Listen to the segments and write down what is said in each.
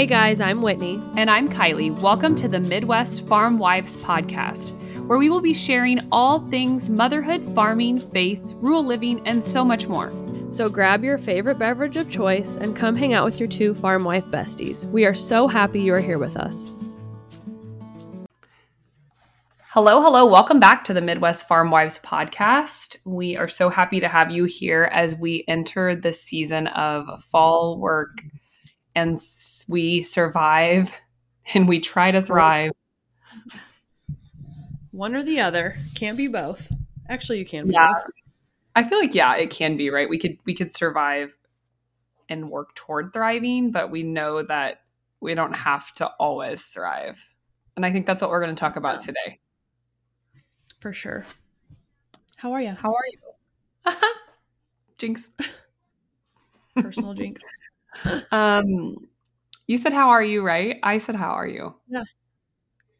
Hey guys, I'm Whitney. And I'm Kylie. Welcome to the Midwest Farm Wives Podcast, where we will be sharing all things motherhood, farming, faith, rural living, and so much more. So grab your favorite beverage of choice and come hang out with your two farm wife besties. We are so happy you are here with us. Hello, hello. Welcome back to the Midwest Farm Wives podcast. We are so happy to have you here as we enter the season of fall work and we survive and we try to thrive. One or the other. Can't be both. Actually, you can be yeah. both. I feel like yeah, it can be, right? We could we could survive and work toward thriving, but we know that we don't have to always thrive. And I think that's what we're going to talk about today for sure. How are you? How are you? jinx. Personal jinx. um, you said how are you, right? I said how are you? Yeah.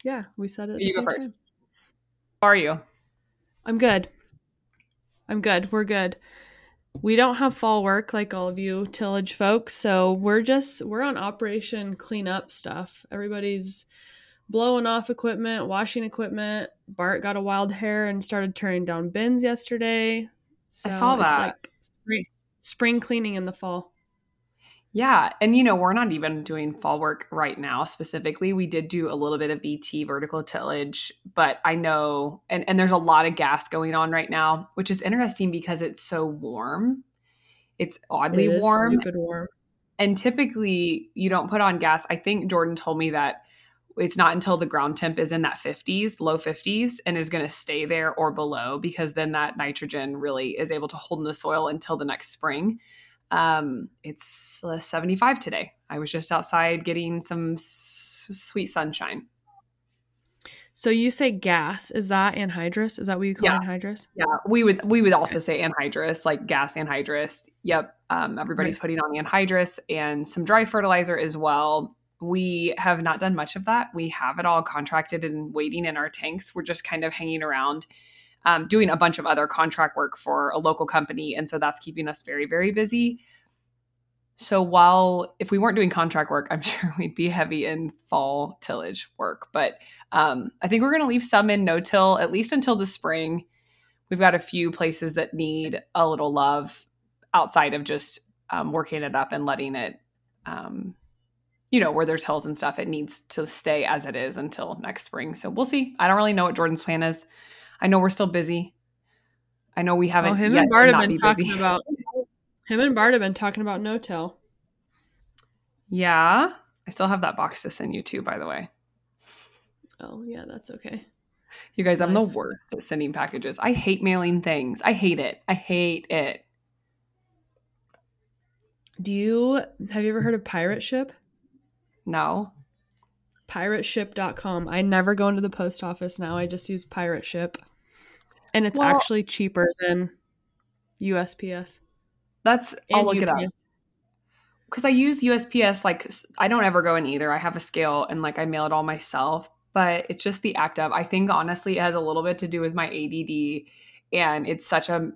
Yeah, we said it. you go first. Time. How are you? I'm good. I'm good. We're good. We don't have fall work like all of you tillage folks, so we're just we're on operation cleanup stuff. Everybody's blowing off equipment, washing equipment. Bart got a wild hair and started turning down bins yesterday. So I saw that. It's like spring, spring cleaning in the fall. Yeah. And, you know, we're not even doing fall work right now specifically. We did do a little bit of VT vertical tillage, but I know, and, and there's a lot of gas going on right now, which is interesting because it's so warm. It's oddly it warm. warm. And typically you don't put on gas. I think Jordan told me that it's not until the ground temp is in that 50s, low 50s, and is going to stay there or below because then that nitrogen really is able to hold in the soil until the next spring. Um, it's 75 today. I was just outside getting some s- sweet sunshine. So you say gas? Is that anhydrous? Is that what you call yeah. anhydrous? Yeah, we would we would also say anhydrous, like gas anhydrous. Yep, um, everybody's right. putting on anhydrous and some dry fertilizer as well we have not done much of that. We have it all contracted and waiting in our tanks. We're just kind of hanging around, um, doing a bunch of other contract work for a local company. And so that's keeping us very, very busy. So while if we weren't doing contract work, I'm sure we'd be heavy in fall tillage work. But um, I think we're going to leave some in no till at least until the spring. We've got a few places that need a little love outside of just um, working it up and letting it um, you know, where there's hills and stuff, it needs to stay as it is until next spring. So we'll see. I don't really know what Jordan's plan is. I know we're still busy. I know we haven't. Well, him and Bart have been be talking busy. about. Him and Bart have been talking about no till. Yeah, I still have that box to send you too. By the way. Oh yeah, that's okay. You guys, I'm the worst at sending packages. I hate mailing things. I hate it. I hate it. Do you have you ever heard of pirate ship? No. Pirateship.com. I never go into the post office now. I just use Pirate Ship. And it's well, actually cheaper than USPS. That's I'll look UPS. it up. Cuz I use USPS like I don't ever go in either. I have a scale and like I mail it all myself, but it's just the act of I think honestly it has a little bit to do with my ADD and it's such a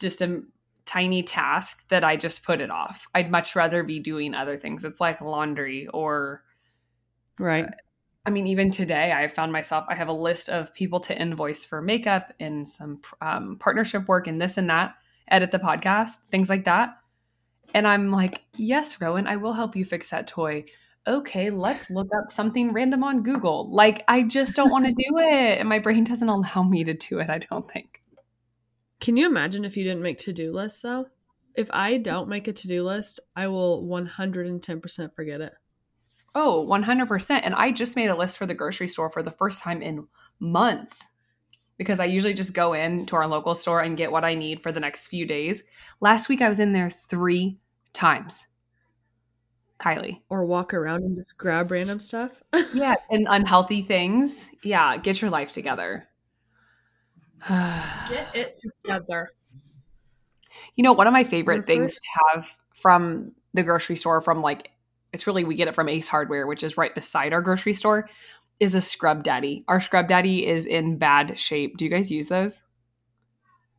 just a tiny task that I just put it off. I'd much rather be doing other things. It's like laundry or right. Uh, I mean, even today, I found myself. I have a list of people to invoice for makeup and some um, partnership work and this and that. Edit the podcast, things like that. And I'm like, yes, Rowan, I will help you fix that toy. Okay, let's look up something random on Google. Like, I just don't want to do it. And my brain doesn't allow me to do it, I don't think. Can you imagine if you didn't make to do lists though? If I don't make a to do list, I will 110% forget it. Oh, 100%. And I just made a list for the grocery store for the first time in months because I usually just go in to our local store and get what I need for the next few days. Last week I was in there three times. Kylie. Or walk around and just grab random stuff. yeah, and unhealthy things. Yeah, get your life together. Get it together. You know, one of my favorite things to have from the grocery store, from like, it's really, we get it from Ace Hardware, which is right beside our grocery store, is a Scrub Daddy. Our Scrub Daddy is in bad shape. Do you guys use those?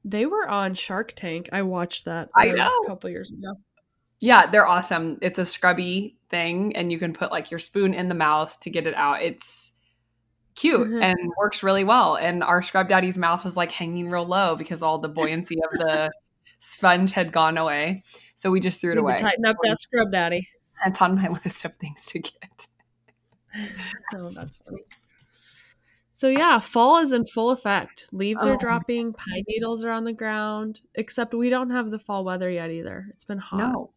They were on Shark Tank. I watched that I know. a couple years ago. Yeah, they're awesome. It's a scrubby thing, and you can put like your spoon in the mouth to get it out. It's cute Mhm. and works really well. And our scrub daddy's mouth was like hanging real low because all the buoyancy of the sponge had gone away. So we just threw it away. tighten up that scrub daddy. It's on my list of things to get. Oh, that's funny. So yeah, fall is in full effect. Leaves Oh. are dropping, pine needles are on the ground. Except we don't have the fall weather yet either. It's been hot. No.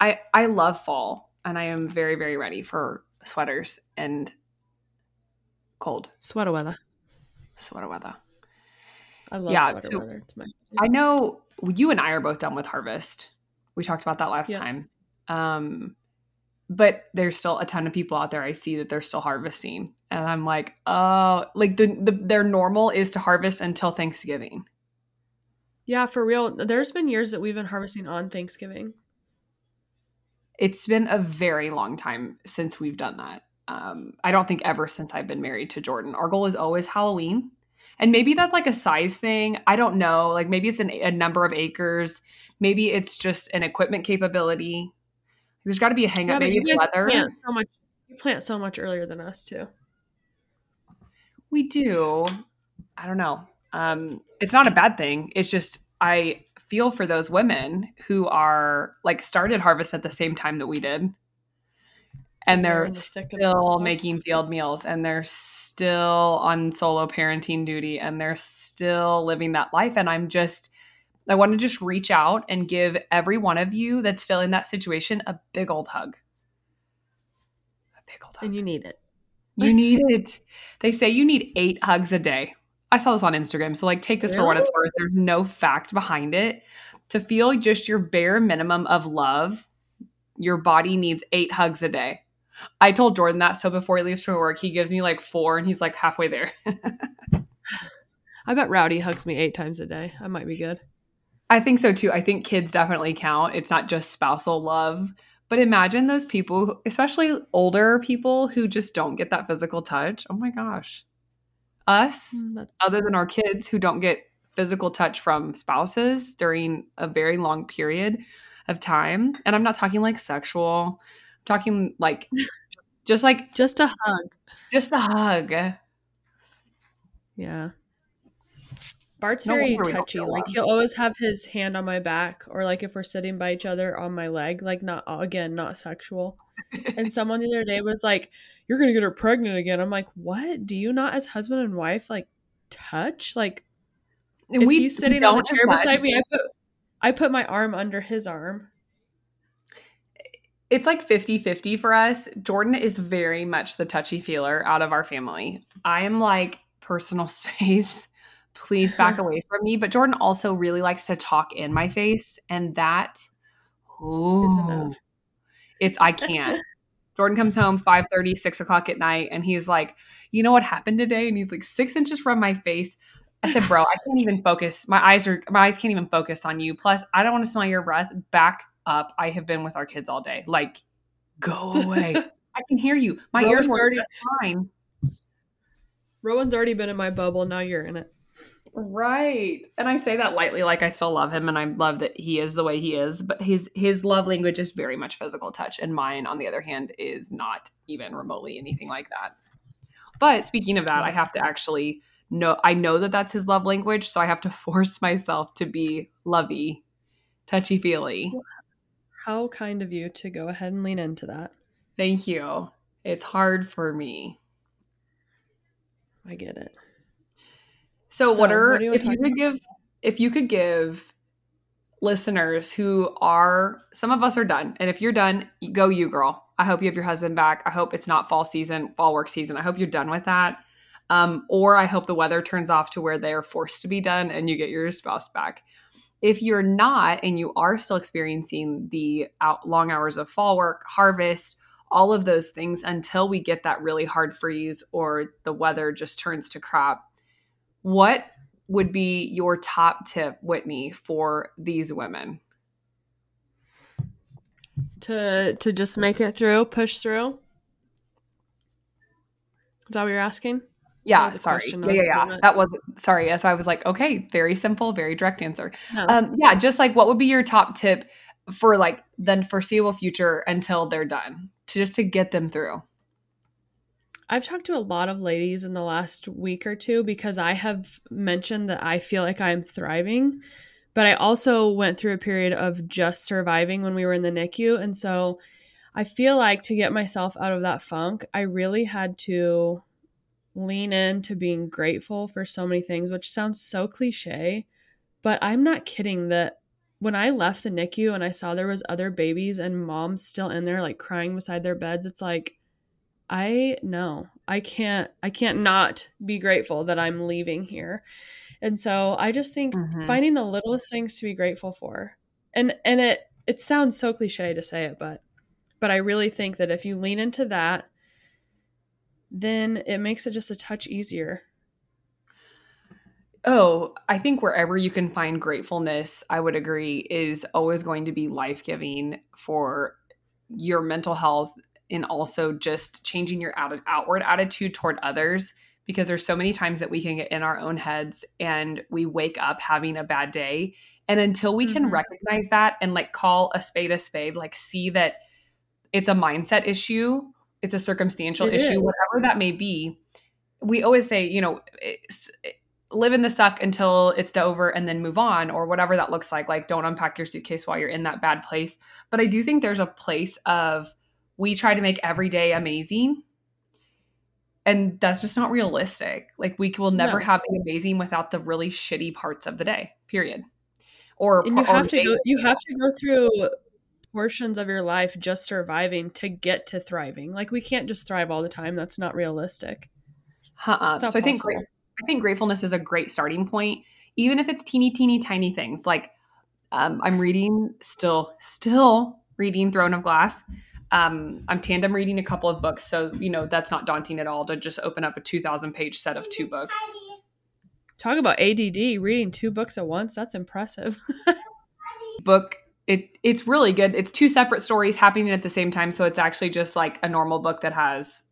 I I love fall and I am very, very ready for sweaters and cold Sweater weather. sweater weather. I love Yeah, sweater so- weather. It's my I know you and I are both done with harvest. We talked about that last Yeah. time. Um, but there's still a ton of people out there I see that they're still harvesting, and I'm like, oh, like the, the their normal is to harvest until Thanksgiving. Yeah, for real. There's been years that we've been harvesting on Thanksgiving. It's been a very long time since we've done that. Um, I don't think ever since I've been married to Jordan. Our goal is always Halloween. And maybe that's like a size thing. I don't know. Like maybe it's an, a number of acres. Maybe it's just an equipment capability. There's got to be a hang Yeah, up. but Maybe you weather. plant so much. You plant so much earlier than us too. We do. I don't know. Um, it's not a bad thing. It's just I feel for those women who are like started harvest at the same time that we did. And They're they're the thick of it still making field meals and they're still on solo parenting duty and they're still living that life. And I'm just, I want to just reach out and give every one of you that's still in that situation a big old hug. A big old hug. And you need it. You need it. They say you need eight hugs a day. I saw this on Instagram. So, like, take this for what it's worth. There's no fact behind it. To feel just your bare minimum of love, your body needs eight hugs a day. I told Jordan that. So, before he leaves for work, he gives me like four and he's like halfway there. I bet Rowdy hugs me eight times a day. I might be good. I think so too. I think kids definitely count. It's not just spousal love. But imagine those people, especially older people who just don't get that physical touch. Oh my gosh. Us, Mm, That's other than our kids who don't get physical touch from spouses during a very long period of time. And I'm not talking like sexual, I'm talking like just like just a hug. just a hug. Yeah. Bart's No very touchy. Like he'll always have his hand on my back, or like if we're sitting by each other on my leg. Like not uh, again, not sexual. and someone the other day was like, "You're gonna get her pregnant again." I'm like, "What? Do you not, as husband and wife, like touch? Like And if we he's sitting on the chair beside me, I put I put my arm under his arm. it's like 50-50 for us. Jordan is very much the touchy feeler out of our family. I am like personal space. Please back away from me. But Jordan also really likes to talk in my face, and that ooh. It's I can't. Jordan comes home 5 6 o'clock at night, and he's like, you know what happened today? And he's like six inches from my face. I said, bro, I can't even focus. My eyes are my eyes can't even focus on you. Plus, I don't want to smell your breath. Back up. I have been with our kids all day. Like, go away. I can hear you. My ears Rowan's were already- fine. Rowan's already been in my bubble. Now you're in it. Right. And I say that lightly, like I still love him and I love that he is the way he is, but his his love language is very much physical touch. And mine, on the other hand, is not even remotely anything like that. But speaking of that, I have to actually know I know that that's his love language, so I have to force myself to be lovey, touchy feely. How kind of you to go ahead and lean into that. Thank you. It's hard for me. I get it. So, So, what are what do if you could give if you could give listeners who are some of us are done, and if you're done, go you girl. I hope you have your husband back. I hope it's not fall season, fall work season. I hope you're done with that. Um, or I hope the weather turns off to where they are forced to be done and you get your spouse back. If you're not and you are still experiencing the out, long hours of fall work, harvest, all of those things until we get that really hard freeze or the weather just turns to crap, what would be your top tip, Whitney, for these women? To to just make it through, push through. Is that what you're asking? Yeah, sorry. Yeah, yeah, yeah. That was sorry. So I was like, okay, very simple, very direct answer. No. Um, yeah, just like what would be your top tip for like the foreseeable future until they're done to just to get them through I've talked to a lot of ladies in the last week or two because I have mentioned that I feel like I'm thriving, but I also went through a period of just surviving when we were in the NICU. And so I feel like to get myself out of that funk, I really had to lean into being grateful for so many things, which sounds so cliche, but I'm not kidding that when I left the NICU and I saw there was other babies and moms still in there like crying beside their beds, it's like I know I can't I can't not be grateful that I'm leaving here. And so I just think mm-hmm. finding the littlest things to be grateful for. And and it it sounds so cliche to say it, but but I really think that if you lean into that, then it makes it just a touch easier. Oh, I think wherever you can find gratefulness, I would agree, is always going to be life giving for your mental health and also just changing your out- outward attitude toward others because there's so many times that we can get in our own heads and we wake up having a bad day and until we can mm-hmm. recognize that and like call a spade a spade like see that it's a mindset issue it's a circumstantial it issue is. whatever that may be we always say you know live in the suck until it's over and then move on or whatever that looks like like don't unpack your suitcase while you're in that bad place but i do think there's a place of we try to make every day amazing. And that's just not realistic. Like we will never no. have the amazing without the really shitty parts of the day period. Or and you have to go you have to go through portions of your life just surviving to get to thriving. Like we can't just thrive all the time. That's not realistic. Uh-uh. so possible. i think i think gratefulness is a great starting point even if it's teeny teeny tiny things. Like um, i'm reading still still reading throne of glass um, I'm tandem reading a couple of books, so you know that's not daunting at all to just open up a 2,000 page set of two books. Talk about ADD, reading two books at once. That's impressive. Book it it's really good. It's two separate stories happening at the same time, so it's actually just like a normal book that has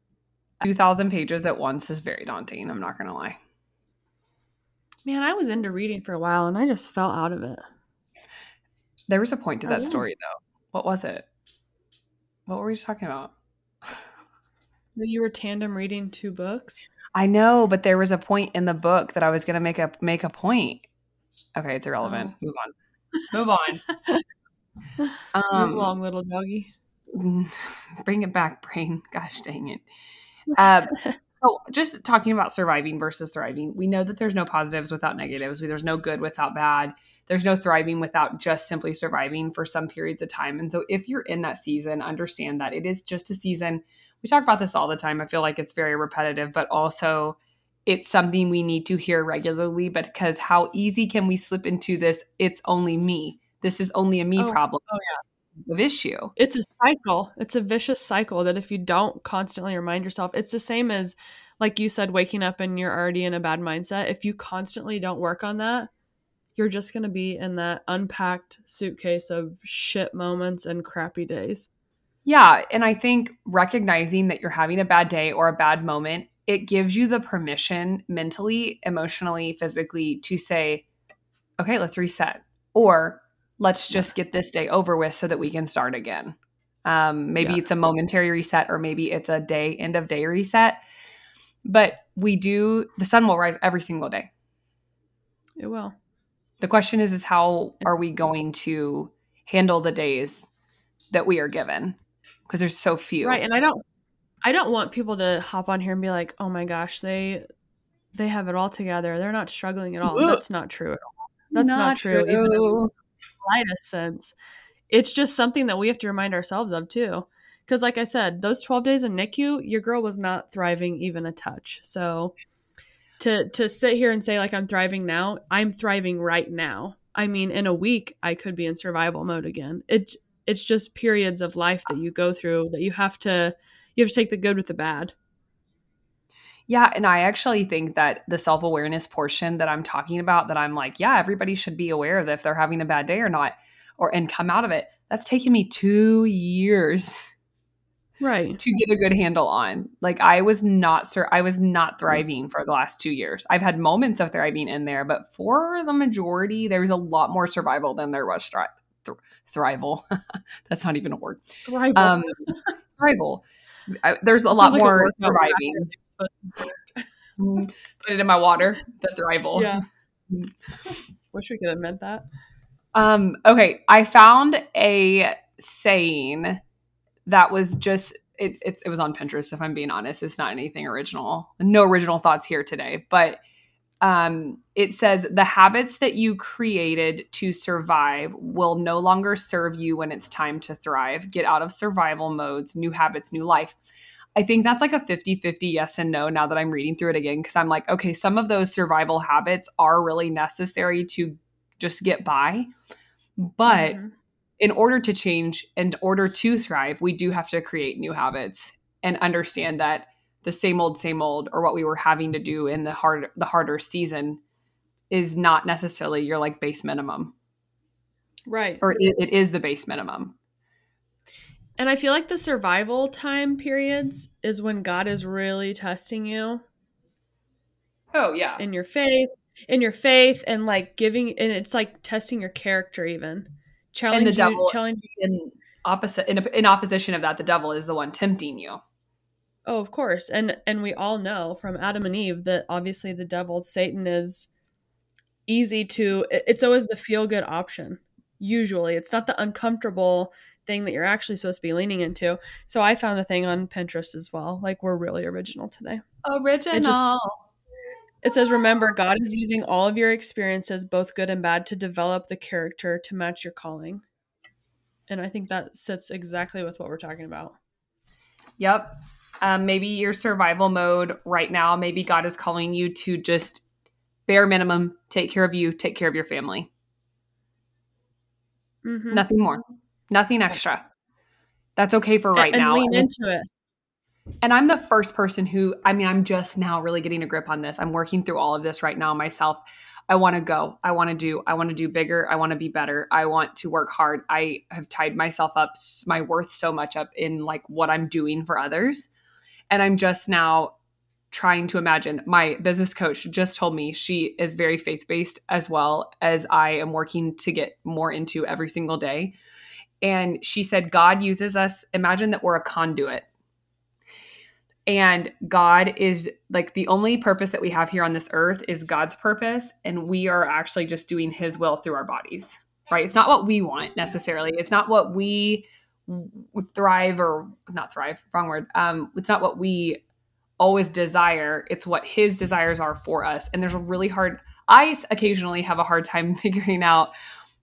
2,000 pages at once is very daunting. I'm not gonna lie. Man, I was into reading for a while and I just fell out of it. There was a point to that oh, yeah. story though. What was it? What were we talking about? you were tandem reading two books. I know, but there was a point in the book that I was going to make a make a point. Okay, it's irrelevant. Oh. Move on. Move on. um, Move along, little doggy. Bring it back, brain. Gosh dang it. Uh, so, just talking about surviving versus thriving, we know that there's no positives without negatives. There's no good without bad there's no thriving without just simply surviving for some periods of time. And so if you're in that season, understand that it is just a season. We talk about this all the time. I feel like it's very repetitive, but also it's something we need to hear regularly because how easy can we slip into this it's only me. This is only a me oh, problem. Oh yeah. Of issue. It's a cycle. It's a vicious cycle that if you don't constantly remind yourself, it's the same as like you said waking up and you're already in a bad mindset. If you constantly don't work on that, you're just going to be in that unpacked suitcase of shit moments and crappy days. Yeah. And I think recognizing that you're having a bad day or a bad moment, it gives you the permission mentally, emotionally, physically to say, okay, let's reset. Or let's just get this day over with so that we can start again. Um, maybe yeah. it's a momentary reset or maybe it's a day, end of day reset. But we do, the sun will rise every single day. It will. The question is is how are we going to handle the days that we are given? Because there's so few. Right. And I don't I don't want people to hop on here and be like, "Oh my gosh, they they have it all together. They're not struggling at all." That's not true at all. That's not, not true, true. even in the slightest sense. It's just something that we have to remind ourselves of too. Because, like I said, those 12 days in NICU, your girl was not thriving even a touch. So, to to sit here and say like I'm thriving now, I'm thriving right now. I mean, in a week I could be in survival mode again. It it's just periods of life that you go through that you have to you have to take the good with the bad. Yeah, and I actually think that the self-awareness portion that I'm talking about that I'm like, yeah, everybody should be aware that if they're having a bad day or not or and come out of it. That's taken me 2 years right to get a good handle on like i was not sir i was not thriving for the last two years i've had moments of thriving in there but for the majority there was a lot more survival than there was th- thrival. That's not even a word. Thrival. Um, thrival. I, there's a lot more surviving. Mm, Put it in my water. The thrival. yeah. Wish we could have meant that. Um, okay, I found a saying that was just it, it, it was on Pinterest. If I'm being honest, it's not anything original. No original thoughts here today, but um, it says the habits that you created to survive will no longer serve you when it's time to thrive. Get out of survival modes, new habits, new life. I think that's like a 50 50 yes and no now that I'm reading through it again. Cause I'm like, okay, some of those survival habits are really necessary to just get by. But Mhm. In order to change, in order to thrive, we do have to create new habits and understand that the same old, same old, or what we were having to do in the hard, the harder season, is not necessarily your like base minimum, right. or it, it is the base minimum. And I feel like the survival time periods is when God is really testing you Oh yeah, in your faith, in your faith, and like giving, and it's like testing your character, even challenge you, devil- challenge. in opposite in, in opposition of that, the devil is the one tempting you. Oh, of course, and and we all know from Adam and Eve that obviously the devil, Satan, is easy to. It's always the feel good option. Usually, it's not the uncomfortable thing that you're actually supposed to be leaning into. So I found a thing on Pinterest as well. Like we're really original today. Original. It says, remember, God is using all of your experiences, both good and bad, to develop the character to match your calling. And I think that sits exactly with what we're talking about. Yep. Um, maybe your survival mode right now, maybe God is calling you to just bare minimum take care of you, take care of your family. Mm-hmm. Nothing more, nothing extra. That's okay for right and, now. lean And- into it. And I'm the first person who, I mean, I'm just now really getting a grip on this. I'm working through all of this right now myself. I want to go. I want to do. I want to do bigger. I want to be better. I want to work hard. I have tied myself up, my worth so much up in like what I'm doing for others. And I'm just now trying to imagine. My business coach just told me she is very faith based as well as I am working to get more into every single day. And she said, God uses us. Imagine that we're a conduit and God is like the only purpose that we have here on this earth is God's purpose. And we are actually just doing his will through our bodies, right? It's not what we want necessarily. It's not what we thrive or not thrive, wrong word. Um, it's not what we always desire. It's what his desires are for us. And there's a really hard, I occasionally have a hard time figuring out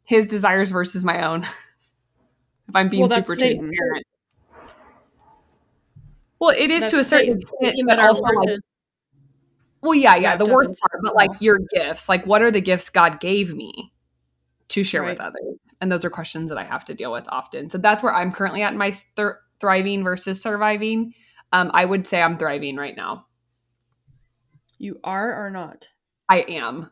his desires versus my own. if I'm being Well, super transparent. Well, it is That's to a certain extent, but also like well, yeah, yeah, the wrapped up worth in part, but like your gifts, like what are the gifts God gave me to share with others? And those are questions that I have to deal with often. So that's where I'm currently at in my thr thriving versus surviving. Um, I would say I'm thriving right now. You are or not? I am.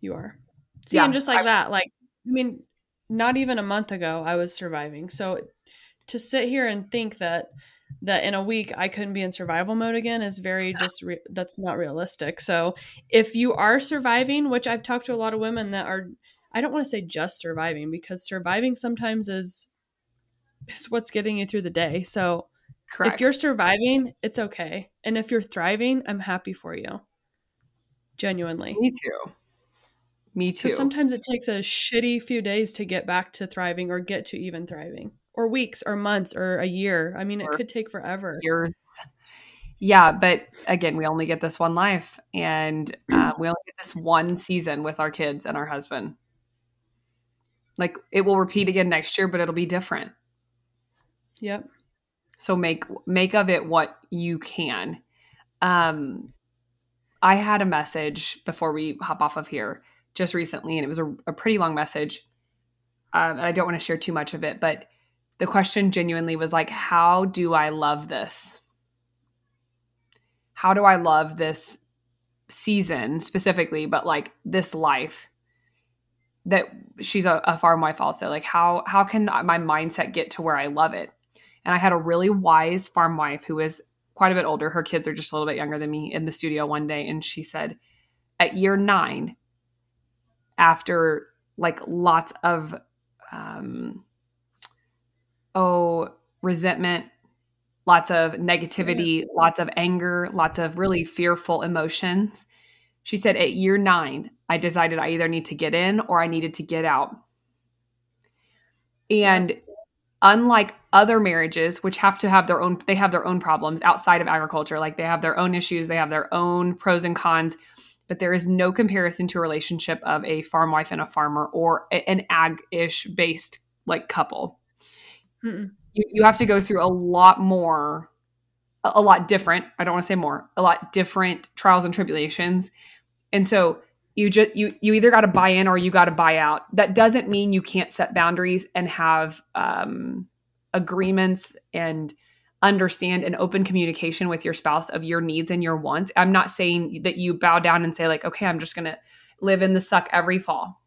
You are. See, Yeah, and just like I- that, like, I mean, not even a month ago, I was surviving. So to sit here and think that that in a week I couldn't be in survival mode again is very just re- that's not realistic. So if you are surviving, which I've talked to a lot of women that are, I don't want to say just surviving because surviving sometimes is is what's getting you through the day. So Correct. if you're surviving, it's okay, and if you're thriving, I'm happy for you. Genuinely. me too. Me too. Sometimes it takes a shitty few days to get back to thriving or get to even thriving, or weeks or months or a year. I mean, it could take forever. years. Yeah, but again, we only get this one life, and uh, we only get this one season with our kids and our husband. Like it will repeat again next year, but it'll be different. Yep. So make make of it what you can. Um, I had a message before we hop off of here just recently, and it was a, a pretty long message. Um, and I don't want to share too much of it, but the question genuinely was like, "How do I love this? How do I love this season specifically, but like this life?" That she's a, a farm wife, also. Like, how how can my mindset get to where I love it? And I had a really wise farm wife who is quite a bit older. Her kids are just a little bit younger than me in the studio one day. And she said, at year nine, after like lots of um, oh, resentment, lots of negativity, lots of anger, lots of really fearful emotions. She said, at year nine, I decided I either need to get in or I needed to get out. And unlike other marriages, which have to have their own, they have their own problems outside of agriculture, like they have their own issues, they have their own pros and cons, but there is no comparison to a relationship of a farm wife and a farmer or an ag ish based like couple. You, you have to go through a lot more, a, a lot different. I don't want to say more, a lot different trials and tribulations. And so you just you you either got to buy in or you got to buy out. That doesn't mean you can't set boundaries and have um, agreements and understand and open communication with your spouse of your needs and your wants. I'm not saying that you bow down and say like, okay, I'm just gonna live in the suck every fall.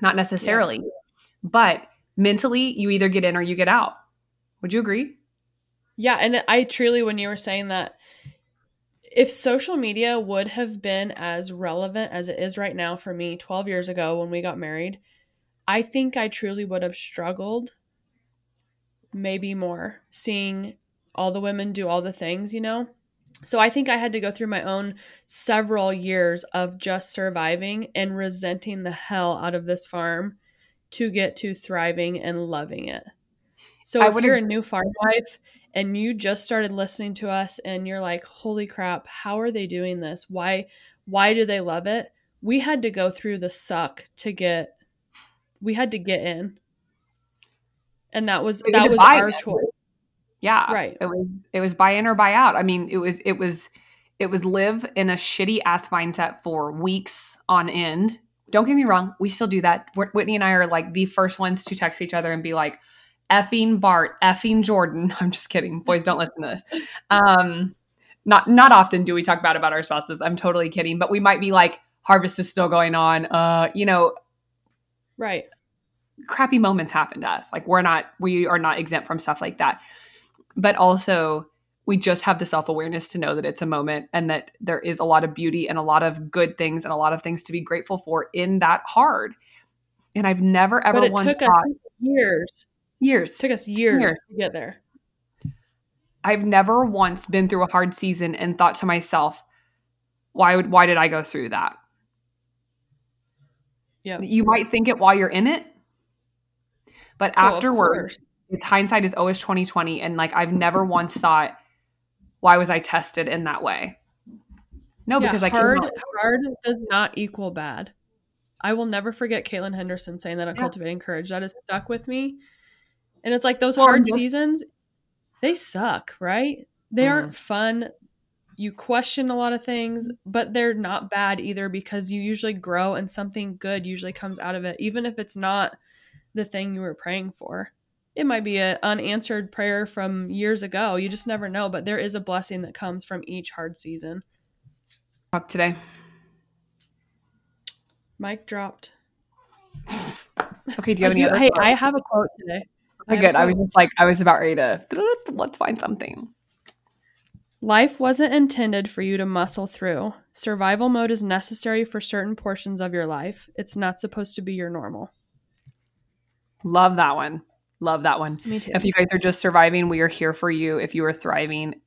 Not necessarily, yeah. but mentally, you either get in or you get out. Would you agree? Yeah, and I truly, when you were saying that, if social media would have been as relevant as it is right now for me 12 years ago when we got married, I think I truly would have struggled maybe more seeing all the women do all the things, you know? So I think I had to go through my own several years of just surviving and resenting the hell out of this farm to get to thriving and loving it. So if you're a new farm wife and you just started listening to us and you're like, "Holy crap, how are they doing this? Why why do they love it?" We had to go through the suck to get we had to get in. And that was that was our choice. Yeah. Right. It was it was buy in or buy out. I mean, it was it was it was live in a shitty ass mindset for weeks on end. Don't get me wrong, we still do that. Whitney and I are like the first ones to text each other and be like, effing Bart, effing Jordan. I'm just kidding. Boys, don't listen to this. Um, not not often do we talk bad about our spouses. I'm totally kidding, but we might be like, harvest is still going on. Uh, you know, right. Crappy moments happen to us. Like we're not, we are not exempt from stuff like that. But also, we just have the self awareness to know that it's a moment and that there is a lot of beauty and a lot of good things and a lot of things to be grateful for in that hard. And I've never ever but it took thought, years Years. It took us years, years to get there. I've never once been through a hard season and thought to myself, why would why did I go through that? Yeah. You might think it while you're in it, but oh, afterwards, it's hindsight is always 2020. And like I've never once thought, why was I tested in that way? No, yeah, because I hard, I hard does not equal bad. I will never forget Caitlin Henderson saying that on yeah. Cultivating Courage. That has stuck with me and it's like those hard seasons, they suck, right? They mm. aren't fun. You question a lot of things, but they're not bad either because you usually grow and something good usually comes out of it, even if it's not the thing you were praying for. It might be an unanswered prayer from years ago. You just never know, but there is a blessing that comes from each hard season. Talk today. Mic dropped. okay, do you have any? hey, I have a quote today. Okay, good. I was just like, I was about ready to let's find something. Life wasn't intended for you to muscle through. Survival mode is necessary for certain portions of your life. It's not supposed to be your normal. Love that one. Love that one. Me too. If you guys are just surviving, we are here for you. If you are thriving,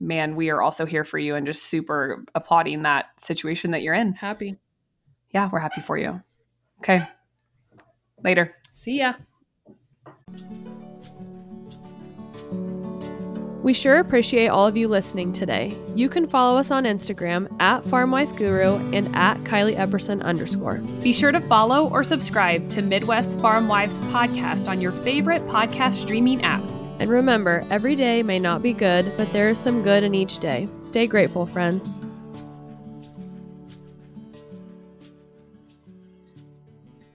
man, we are also here for you and just super applauding that situation that you're in. Happy. Yeah, we're happy for you. Okay. Later. See ya. We sure appreciate all of you listening today. You can follow us on Instagram at FarmWifeGuru and at Kylie Epperson underscore. Be sure to follow or subscribe to Midwest Farm Wives podcast on your favorite podcast streaming app. And remember, every day may not be good, but there is some good in each day. Stay grateful, friends.